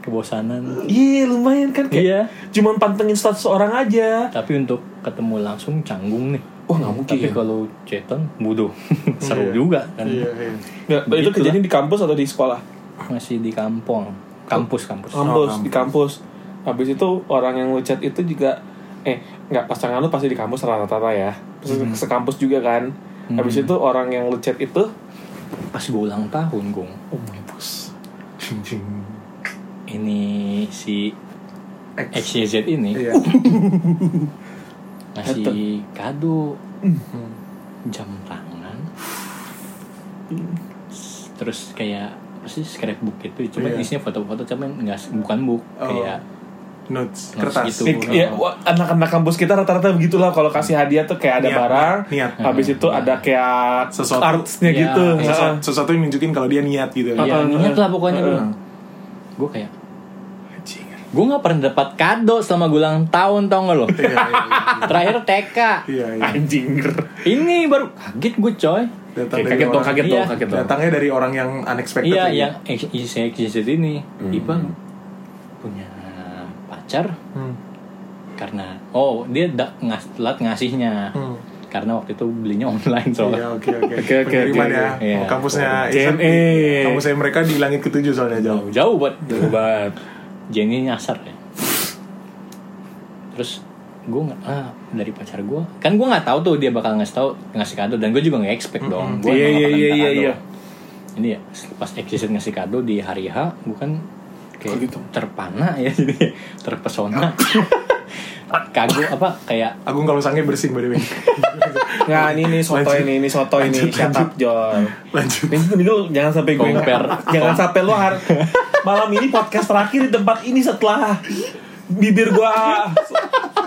kebosanan. Iya lumayan kan kayak Iya, Cuman pantengin status orang aja tapi untuk ketemu langsung canggung nih. wah nggak mungkin Tapi kalau ceton bodoh seru Iya. juga kan. Iya, iya. Nggak, itu kejadian di kampus atau di sekolah Masih di kampung. Kampus kampus. kampus kampus. di kampus habis itu orang yang lu chat itu juga eh nggak pasangan lu pasti di kampus rata-rata ya Terus sekampus juga kan habis itu orang yang lu chat itu Pas gue ulang tahun, Gung. oh my cing. Ini si X. XYZ ini Iya. ngasih kado Hmm. jam tangan. Terus kayak apa sih scrapbook gitu, cuma Iya. isinya foto-foto cuman nggak bukan book Oh. kayak Notes, Notes kertas. gitu. Ya, wah, anak-anak kampus kita rata-rata begitulah kalau kasih hadiah tuh kayak ada Niat, barang niat. habis itu ada kayak Sesuatu. artsnya Ya, gitu iya. Heeh. Sesuatu, sesuatu yang nunjukin kalau dia niat gitu. Ya niat lah pokoknya Heeh. gue kayak gue nggak pernah dapat kado selama gue ulang tahun tau gak lo Iya, iya, iya. terakhir TK Iya, iya. anjing ini baru kaget gue coy Datang kaget dong kaget dong Iya. kaget dong Datangnya dari orang yang unexpected. iya ya. yang XYZ ini punya pacar Hmm. karena oh dia da, ngas, telat ngasihnya Hmm. karena waktu itu belinya online soalnya Iya, oke, oke. Oke, ya. Iya. Oh, kampusnya JNE. Kampusnya mereka di langit ketujuh soalnya jauh. jauh buat Jauh banget Jenny nyasar ya terus gue nggak ah dari pacar gue kan gue nggak tahu tuh dia bakal ngasih tahu ngasih kado dan gue juga nggak expect dong gue Iya, iya, iya, iya, iya. ini ya pas exit ngasih kado di hari H gue kan kayak Oh, gitu. terpana ya jadi terpesona kagum apa kayak Agung kalau sange bersin by the way. nggak ini ini soto Lanjut. ini ini soto ini Lanjut, shut up Jol Lanjut. ini, ini lu jangan sampai gue Compare. jangan sampai lu har malam ini podcast terakhir di tempat ini setelah bibir gua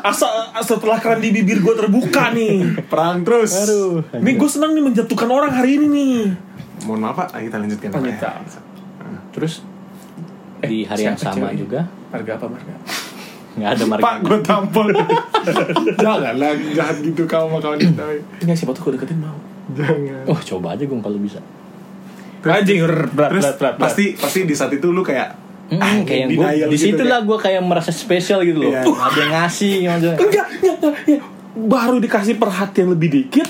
asa setelah keran di bibir gua terbuka nih Perang terus. aduh Nih gue senang nih menjatuhkan orang hari ini nih. Mohon maaf Pak, ayo kita lanjutkan. Lanjut, Pak. terus di hari yang sama ceweknya? juga Harga apa marga? nggak ada marga Pak, gue tampol. Janganlah jahat gitu kau sama kawan kita. weh. Enggak siapa tuh gue deketin mau. Jangan. oh coba aja gue kalau bisa Anjing, berat, berat, berat, berat. pasti pasti di saat itu lu kayak Mm, ah, kayak gue di gitu, situ lah gue kayak merasa spesial gitu loh. Iya. Ada yang ngasih gitu. Enggak, enggak, enggak. Baru dikasih perhatian lebih dikit,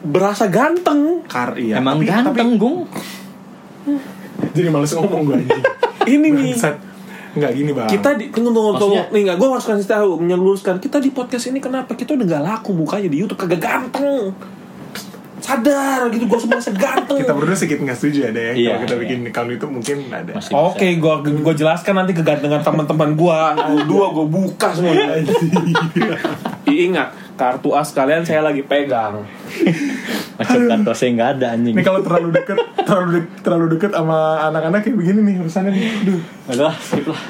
berasa ganteng. Kar iya. Emang Tapi- ganteng, Gung. tapi jadi males ngomong gue anjing. Ini nih. Enggak gini, Bang. Kita di tunggu tunggu tunggu. Nih enggak, gue harus kasih tahu, menyeluruskan. Kita di podcast ini kenapa kita udah gak laku mukanya di YouTube kagak ganteng. Sadar gitu, gue semua seganteng. kita berdua sedikit nggak setuju ada ya Iya, kalau kita iya. bikin kalau itu mungkin ada Masih Oke, gua gua jelaskan nanti kegantengan teman-teman gua. Dua gua buka semuanya. Ingat, kartu as kalian saya lagi pegang. Kartu saya nggak ada anjing. ini kalau terlalu deket terlalu deket, terlalu deket sama anak-anak kayak begini nih urusannya nih Aduh. Udah, skip lah.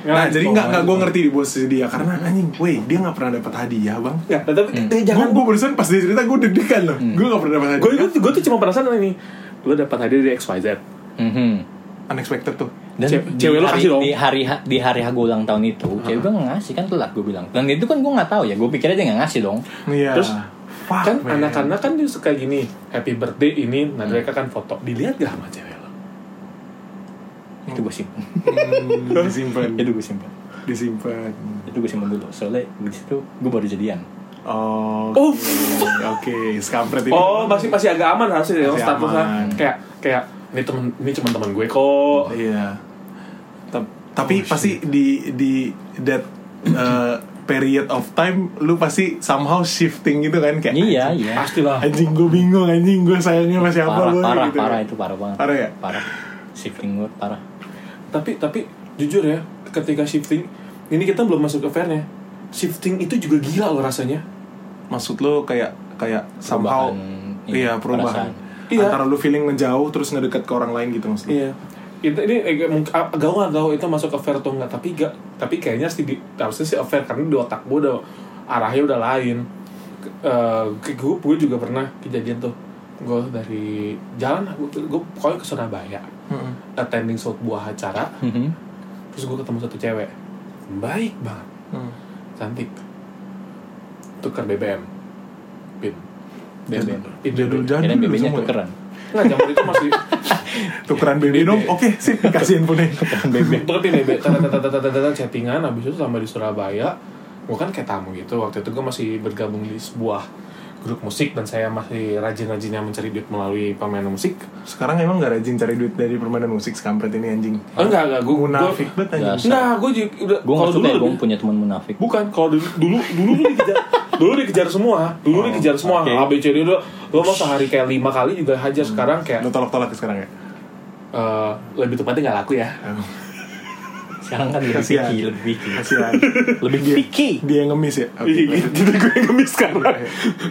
nah jadi nggak nggak gue ngerti di posisi dia karena anjing weh dia nggak pernah dapat hadiah bang Ya, tapi eh, jangan gue barusan pas dia cerita gue deg-degan loh gue nggak pernah dapat hadiah gue gue gue tuh cuma penasaran ini. Lu dapat hadiah dari XYZ. Mhm. unexpected tuh Dan Cewek- di cewek lu hari, kasih dong. di hari ha- di hari gue ulang tahun itu, cewek gue nggak ngasih kan telat gue bilang. Dan itu kan gue nggak tahu ya, gue pikir aja nggak ngasih dong. iya Terus, Fuck, kan man. anak-anak kan dia suka gini, happy birthday ini, nah mereka kan foto. Dilihat gak sama cewek lo? Itu gue simpen. Hmm, disimpan itu gue simpen. disimpan Itu gue simpen dulu. Soalnya di situ gue baru jadian. oh Oh, oke skampret ini oh masih masih agak aman hasilnya Masih statusnya. Kayak kayak ini temen ini cuma teman gue kok. iya Ta- tapi Oh, pasti di di that uh, period of time lu pasti somehow shifting gitu kan kayak Iya, iya. Pastilah. anjing gue bingung anjing gue sayangnya masih apa Parah, gue parah, gitu. parah itu parah banget. Parah ya? Parah. Shifting gue parah. tapi tapi jujur ya ketika shifting ini kita belum masuk ke fairnya shifting itu juga gila loh rasanya maksud lu kayak kayak somehow Perubahan, iya iya, perubahan perasaan. Iya. antara lu feeling ngejauh terus ngedekat ke orang lain gitu maksudnya iya itu ini eh, mungkin ah, gaul nggak gaul itu masuk ke fair atau enggak tapi gak tapi kayaknya sih di, harusnya sih fair karena di otak gue udah arahnya udah lain Eh gue gue juga pernah kejadian tuh gue dari jalan gue, gue pokoknya ke Surabaya Mm-mm. attending suatu buah acara Mhm. terus gue ketemu satu cewek baik banget Hmm. cantik tukar BBM pin BBM. pin Jadul BBM. jadul Kirain lu BB-nya semua ya? tukeran. Nggak zaman itu masih tukeran BB dong oke sip kasih infonya BB. tukar pin BBM tata chattingan habis itu sama di Surabaya gue kan kayak tamu gitu waktu itu gue masih bergabung di sebuah grup musik dan saya masih rajin-rajinnya mencari duit melalui pemain musik Sekarang emang gak rajin cari duit dari permainan musik sekampret ini anjing. oh, enggak enggak gue Munafik banget anjing. nah gue juga udah gue kalau nggak dulu suka ya gue punya teman munafik bukan kalau dulu dulu dulu dikejar dulu dikejar semua. Dulu dikejar semua. oke. A B C D udah. Lo mau sehari kayak lima kali juga hajar sekarang kayak Lu tolak-tolak sekarang ya? eh, lebih tepatnya nggak laku ya. Sekarang kan lebih picky lebih picky. Lebih picky. Dia yang ngemis ya? Iya, gitu gue yang ngemis sekarang.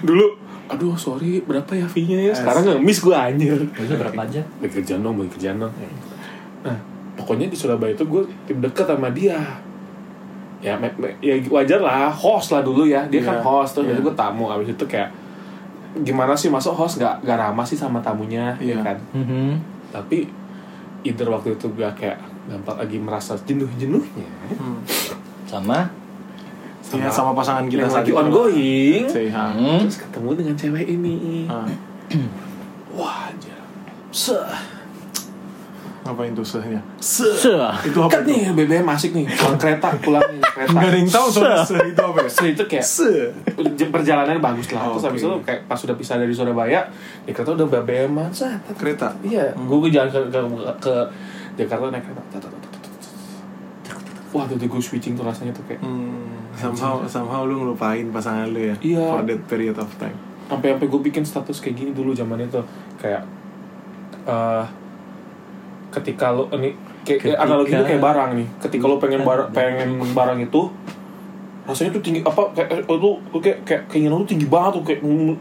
Dulu aduh sorry berapa ya fee nya ya sekarang ngemis gue anjir. Bisa berapa aja? Bagi kerjaan dong bagi kerjaan dong. Nah pokoknya di Surabaya itu gue tim deket sama dia ya me- me- ya wajar lah host lah dulu ya dia kan Iya, host iya. jadi gue tamu abis itu kayak gimana sih masuk host gak, gak ramah sih sama tamunya ya Iya. kan Mhm. tapi either waktu itu gue kayak gampang lagi merasa jenuh-jenuhnya Hmm. sama Iya, sama pasangan kita yang saat lagi ongoing hi. Hmm. terus ketemu dengan cewek ini Ah, wah seh ngapain tuh sehnya? Se. Itu apa kan itu? nih BBM asik nih pulang kereta pulang nih kereta Gak ada yang tahu soal se itu apa ya? Terus itu kayak Se. perjalanannya bagus lah Oh, terus habis oke. itu kayak pas sudah pisah dari Surabaya di kereta udah BBM aja Kereta. iya gue jalan ke, ke, ke Jakarta naik kereta wah tuh gue switching tuh rasanya tuh kayak Hmm, somehow somehow lu ngelupain pasangan lu ya Iya. for that period of time. sampai sampai gue bikin status kayak gini dulu zaman itu kayak eh ketika lo ini kayak, Ketika- analoginya kayak barang nih ketika lo pengen barang pengen barang itu rasanya tuh tinggi apa kayak eh, lu lu kayak kayak keinginan lu tinggi banget tuh kayak mm,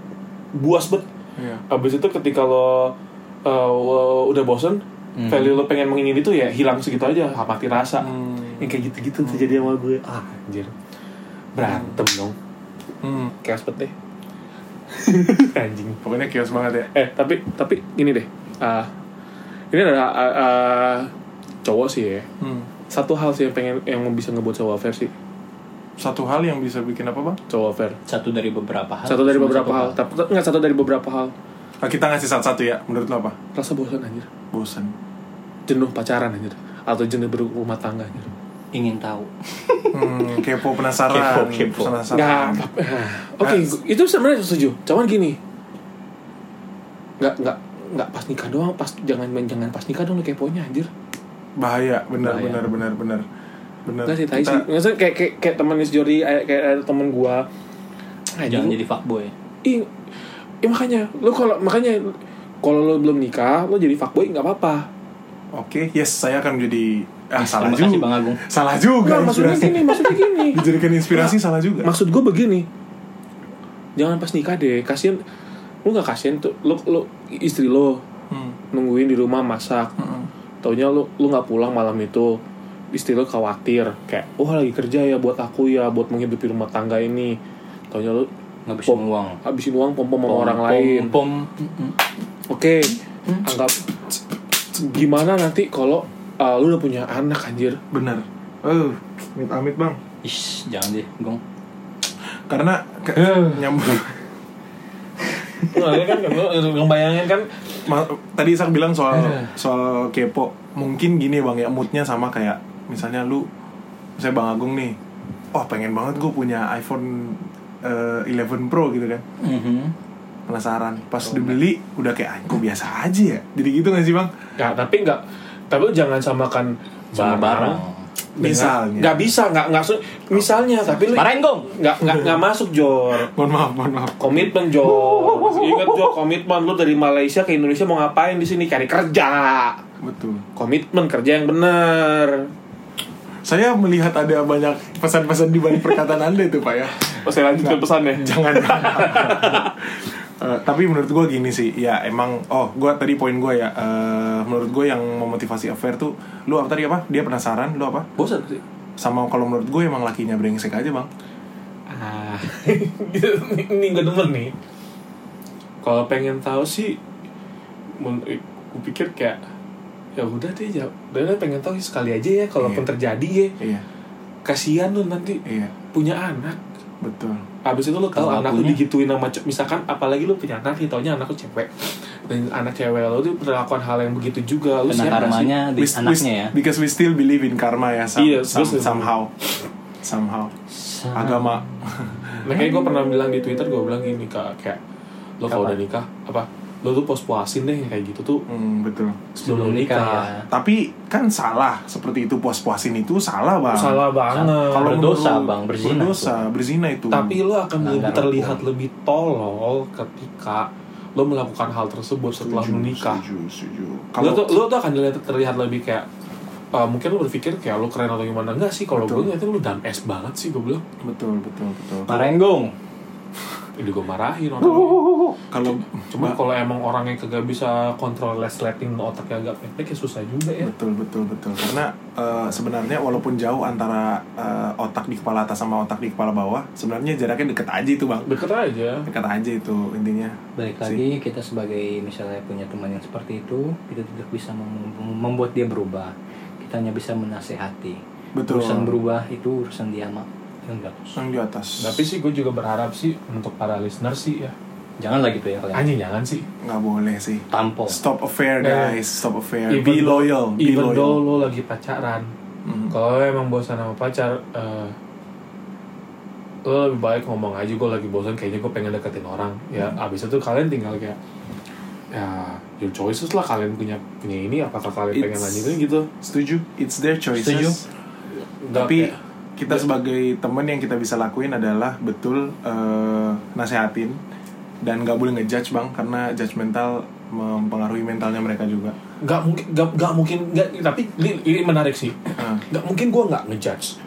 buas banget Iya. abis itu ketika lo eh, udah bosen Hmm. value lo pengen mengingin itu ya hilang segitu aja mati rasa Hmm. yang kayak gitu-gitu terjadi sama gue ah anjir berantem dong Hmm. chaos banget deh anjing Pokoknya kios banget ya. eh tapi tapi gini deh ah ini adalah ah, ah, cowok sih ya Hmm. satu hal sih yang pengen yang bisa ngebuat cowok fair sih Satu hal yang bisa bikin apa bang? cowok fair satu dari beberapa hal satu dari beberapa satu hal tapi nggak satu dari beberapa hal Ah, kita ngasih satu-satu ya. Menurut lo apa? rasa bosan anjir Bosan. jenuh pacaran anjir atau jenuh berumah tangga anjir ingin tahu Hmm, kepo penasaran. Kepo, kepo. Penasaran. nggak oke itu sebenarnya setuju cuman gini nggak nggak nggak pas nikah doang pas jangan jangan pas nikah dong lu keponya anjir Bahaya, benar Bahaya. benar benar benar. Benar. nggak sih tai Kita- sih Maksudnya kayak kayak kayak teman Miss Jody kayak kayak ada temen gua Anjing, jangan lu- jadi fuckboy Ih, ya makanya lu kalau makanya kalau lu belum nikah lu jadi fuckboy nggak apa-apa Oke, yes, saya akan menjadi ah Yes, salah juga. Bang Agung. Salah juga. Nggak, maksudnya gini maksudnya gini Dijadikan inspirasi salah juga. maksud gua begini jangan pas nikah deh kasian lu nggak kasian tuh lu lu istri lo Hmm. nungguin di rumah masak Hmm. taunya lu lu nggak pulang malam itu istri lu khawatir kayak wah lagi kerja ya buat aku ya buat menghidupi rumah tangga ini taunya lu ngabisin Pom. uang habisin uang pom pom sama Pom, orang pom, lain pom oke anggap gimana nanti kalau uh, lu udah punya anak anjir Benar. Oh, amit amit bang. Ish, jangan deh gong Karena ke, nyambung. Nah, ini kan ngebayangin kan Ma- tadi Isak bilang soal soal kepo. Mungkin gini bang ya moodnya sama kayak misalnya lu, saya bang Agung nih. Oh pengen banget gue punya iPhone eh, 11 Pro gitu kan. Mhm. Penasaran. Pas dibeli udah kayak ah, kok biasa aja ya. Jadi gitu gak sih bang? ya tapi nggak tapi jangan samakan sama barang dengan- Misalnya. nggak bisa nggak nggak su- misalnya tapi lu marahin gong nggak nggak nggak masuk jor Mohon maaf, mohon maaf. komitmen Jor ingat Jor komitmen lu dari Malaysia ke Indonesia mau ngapain di sini cari kerja Betul. komitmen kerja yang benar Saya melihat ada banyak pesan-pesan di balik perkataan Anda itu, Pak ya. oh, saya lanjutkan pesannya Jangan. Eh, tapi menurut gue gini sih, ya emang, oh gue tadi poin gue ya, eh, menurut gue yang memotivasi affair tuh, lu apa tadi apa? Dia penasaran, lu apa? bosan sih Sama kalau menurut gue emang lakinya brengsek aja bang. ah ini, gak demen nih kalau pengen tahu sih eh, gue pikir kayak ya udah deh ya udah deh, pengen tahu sekali aja ya kalaupun Iya. terjadi ya Iya, kasihan lu nanti iya, punya anak betul. Abis itu lu tahu Kalau anak lu akunya- digituin sama misalkan apalagi lu punya anak nih taunya anak lu cewek. Dan anak cewek lu tuh melakukan hal yang begitu juga. Lu siap karmanya di We- anaknya ya? Because we still believe in karma ya, some- Iya, some- somehow, somehow. Agama. makanya gue pernah bilang di twitter gue bilang gini kak kayak lo kalau udah nikah apa lo tuh pos puasin deh kayak gitu tuh Hmm, betul. sebelum, nikah, ya. Tapi kan salah seperti itu puas-puasin itu salah bang. salah banget Kalau Berdosa, menurut- Bang, berzina Berdosa, berzina itu. tapi lo akan Melanggar lebih terlihat hukum. lebih tolol ketika lo melakukan hal tersebut setelah Setuju, menikah Setuju, setuju. lo tuh lo tuh akan dilihat terlihat lebih kayak uh, mungkin lo berpikir kayak lo keren atau gimana enggak sih kalau gue ngeliatnya lo dan es banget sih gue bilang betul, betul, betul. Marenggung. Ini gue marahin orang Kalau cuma kalau emang orangnya kagak bisa kontrol resleting otaknya agak pendek ya susah juga ya betul, betul, betul. Karena eh, sebenarnya walaupun jauh antara eh, otak di kepala atas sama otak di kepala bawah, sebenarnya jaraknya deket aja itu bang. deket aja Dekat aja itu intinya. Balik Si- lagi kita sebagai misalnya punya teman yang seperti itu, kita tidak bisa mem- membuat dia berubah. Kita hanya bisa menasehati. Betul. Urusan berubah itu urusan dia mak. Enggak. Yang di atas. tapi sih gue juga berharap sih untuk para listener sih ya Jangan lagi tuh ya kalian. anjing jangan sih nggak boleh sih. Tampol. Stop affair Yeah. guys, stop affair. Even be loyal, be even loyal. though lo lagi pacaran Mhm. kalau emang bosan sama pacar eh, lo lebih baik ngomong aja gue lagi bosan kayaknya gue pengen deketin orang ya abis itu kalian tinggal kayak ya your choices lah kalian punya punya ini apakah kalian pengen It's- lanjutin gitu Setuju? It's their choices. Setuju. Nggak Tapi kayak- kita sebagai teman yang kita bisa lakuin adalah betul eh, nasehatin dan nggak boleh ngejudge bang karena judgmental mempengaruhi mentalnya mereka juga. nggak mungkin nggak nggak mungkin nggak tapi ini, ini menarik sih Ah. nggak mungkin gue nggak ngejudge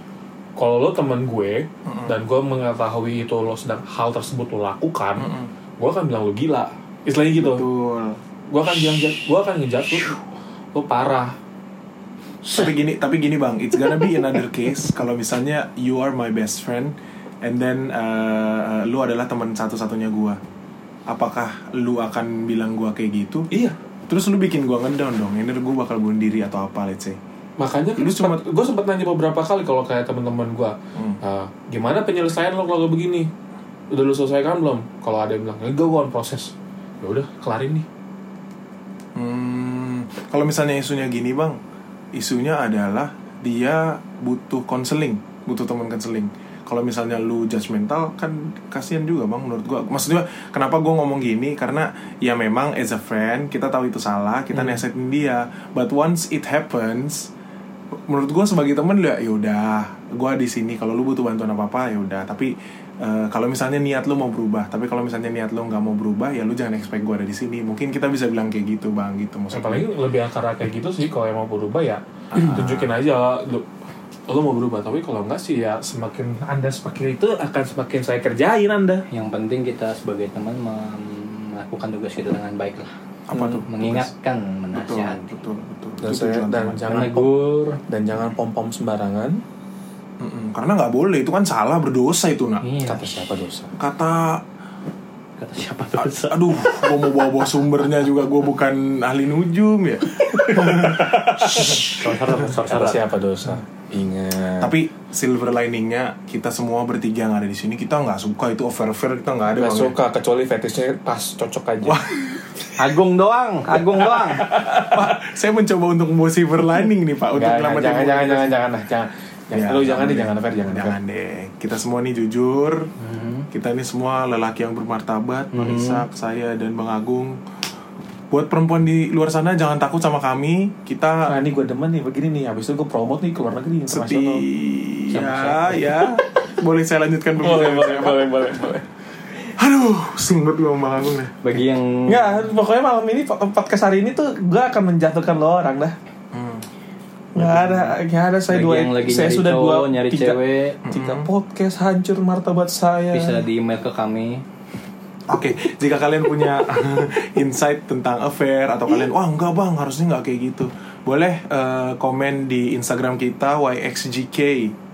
kalau lo teman gue Mm-mm. dan gue mengetahui itu lo sedang hal tersebut lo lakukan Mm-mm. gue akan bilang lo gila istilahnya gitu Betul. gue akan bilang gue akan ngejudge lo lo parah tapi gini, tapi gini bang, it's gonna be another case kalau misalnya you are my best friend and then uh, lu adalah teman satu-satunya gua. Apakah lu akan bilang gua kayak gitu? iya Terus lu bikin gua ngedown dong. Ini gua bakal bunuh diri atau apa let's say. makanya Lu cuma- gue sempat nanya beberapa kali kalau kayak teman-teman gue Hmm. "Ah, gimana penyelesaian lo kalau begini udah lu selesaikan belum kalau ada yang bilang enggak gue on proses ya udah kelarin nih Hmm, kalau misalnya isunya gini bang, isunya adalah dia butuh konseling, butuh teman konseling. Kalau misalnya lu judgmental kan kasihan juga bang menurut gua. Maksudnya kenapa gua ngomong gini karena ya memang as a friend kita tahu itu salah, kita Hmm. nasihatin dia. But once it happens, menurut gua sebagai temen ya yaudah, gua di sini kalau lu butuh bantuan apa apa ya udah. Tapi eh, kalau misalnya niat lu mau berubah, tapi kalau misalnya niat lu nggak mau berubah ya lu jangan expect gua ada di sini. Mungkin kita bisa bilang kayak gitu bang gitu maksudnya. apalagi lebih akar kayak gitu sih kalau yang mau berubah ya Ah. tunjukin aja lu lo mau berubah tapi kalau enggak sih ya semakin anda semakin itu akan semakin saya kerjain anda Yang penting kita sebagai teman melakukan tugas kita dengan baik lah. apa tuh? Mengingatkan, betul menasihati. betul betul dan Itu saya dan jangan Menegur. dan jangan pom pom sembarangan Mm-mm, karena nggak boleh itu kan salah berdosa itu nak. Iya. kata siapa dosa? Kata Kata siapa a- dosa? aduh gua mau bawa bawa sumbernya juga gua bukan ahli nujum ya. Kata siapa dosa? Ingat. Tapi silver liningnya kita semua bertiga yang ada di sini kita nggak suka itu over affair kita nggak ada Gak Bang, ya. suka kecuali fetishnya pas cocok aja. Wah. Agung doang, Agung doang. Pak, saya mencoba untuk membawa silver lining nih pak untuk Nggak, nyelamatin jangan, jangan, jangan, jangan, lah, jangan, jangan. Ya, Lu jangan deh, deh. jangan fair, jangan, jangan deh kita semua nih jujur Hmm. kita ini semua lelaki yang bermartabat Bang Mhm. Ishak, saya dan Bang Agung buat perempuan di luar sana jangan takut sama kami kita Nah, ini gue demen nih begini nih. Habis itu gue promote nih ke luar negeri internasional. setia Sama ya boleh saya lanjutkan Boleh, pembicaraan boleh, boleh, boleh, boleh. aduh singgut gue sama Bang Agung deh Bagi yang Enggak, pokoknya malam ini podcast hari ini tuh gue akan menjatuhkan lo orang dah. Hmm. Nggak ada, nggak ada saya bagi dua, yang lagi saya nyari sudah cowok, dua, nyari tiga, cewek, tiga podcast hancur martabat saya. bisa di email ke kami. Oke, jika kalian punya insight tentang affair atau kalian wah enggak bang harusnya nggak kayak gitu, boleh eh, komen di Instagram kita yxgk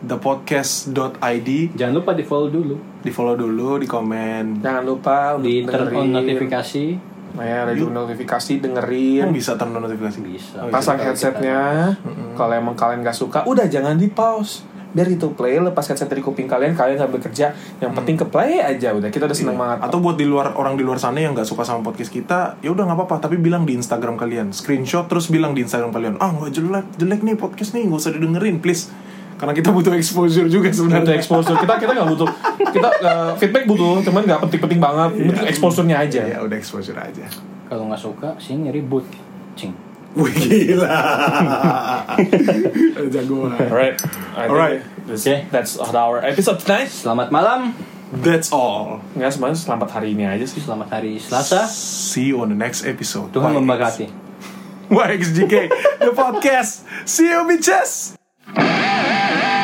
thepodcast.id Jangan lupa di follow dulu, di follow dulu di komen Jangan lupa di turn on notifikasi. Nah, ya, ada juga notifikasi dengerin. bisa turn on notifikasi Bisa. Oh, Pasang headsetnya. Kalau emang kalian gak suka, udah jangan di pause. Biar itu play, lepas headset dari kuping kalian, kalian nggak bekerja. Yang penting ke play aja, udah kita udah seneng banget. atau buat di luar orang di luar sana yang nggak suka sama podcast kita ya udah nggak apa-apa tapi bilang di Instagram kalian screenshot terus bilang di Instagram kalian ah nggak jelek jelek nih podcast nih nggak usah didengerin please Karena kita butuh exposure juga sebenarnya. exposure kita kita nggak butuh kita eh, feedback butuh cuman nggak penting-penting banget penting exposure-nya aja Ya udah exposure aja. Kalau nggak suka, sini ribut. Cing. Wih gila. Jagoan. alright I think Alright. Okay. that's our episode tonight Selamat malam. That's all. nggak semuanya selamat hari ini aja sih Selamat hari Selasa. See you on the next episode. Tuhan memberkati. YXGK, the podcast. See you bitches. Hey, hey, hey!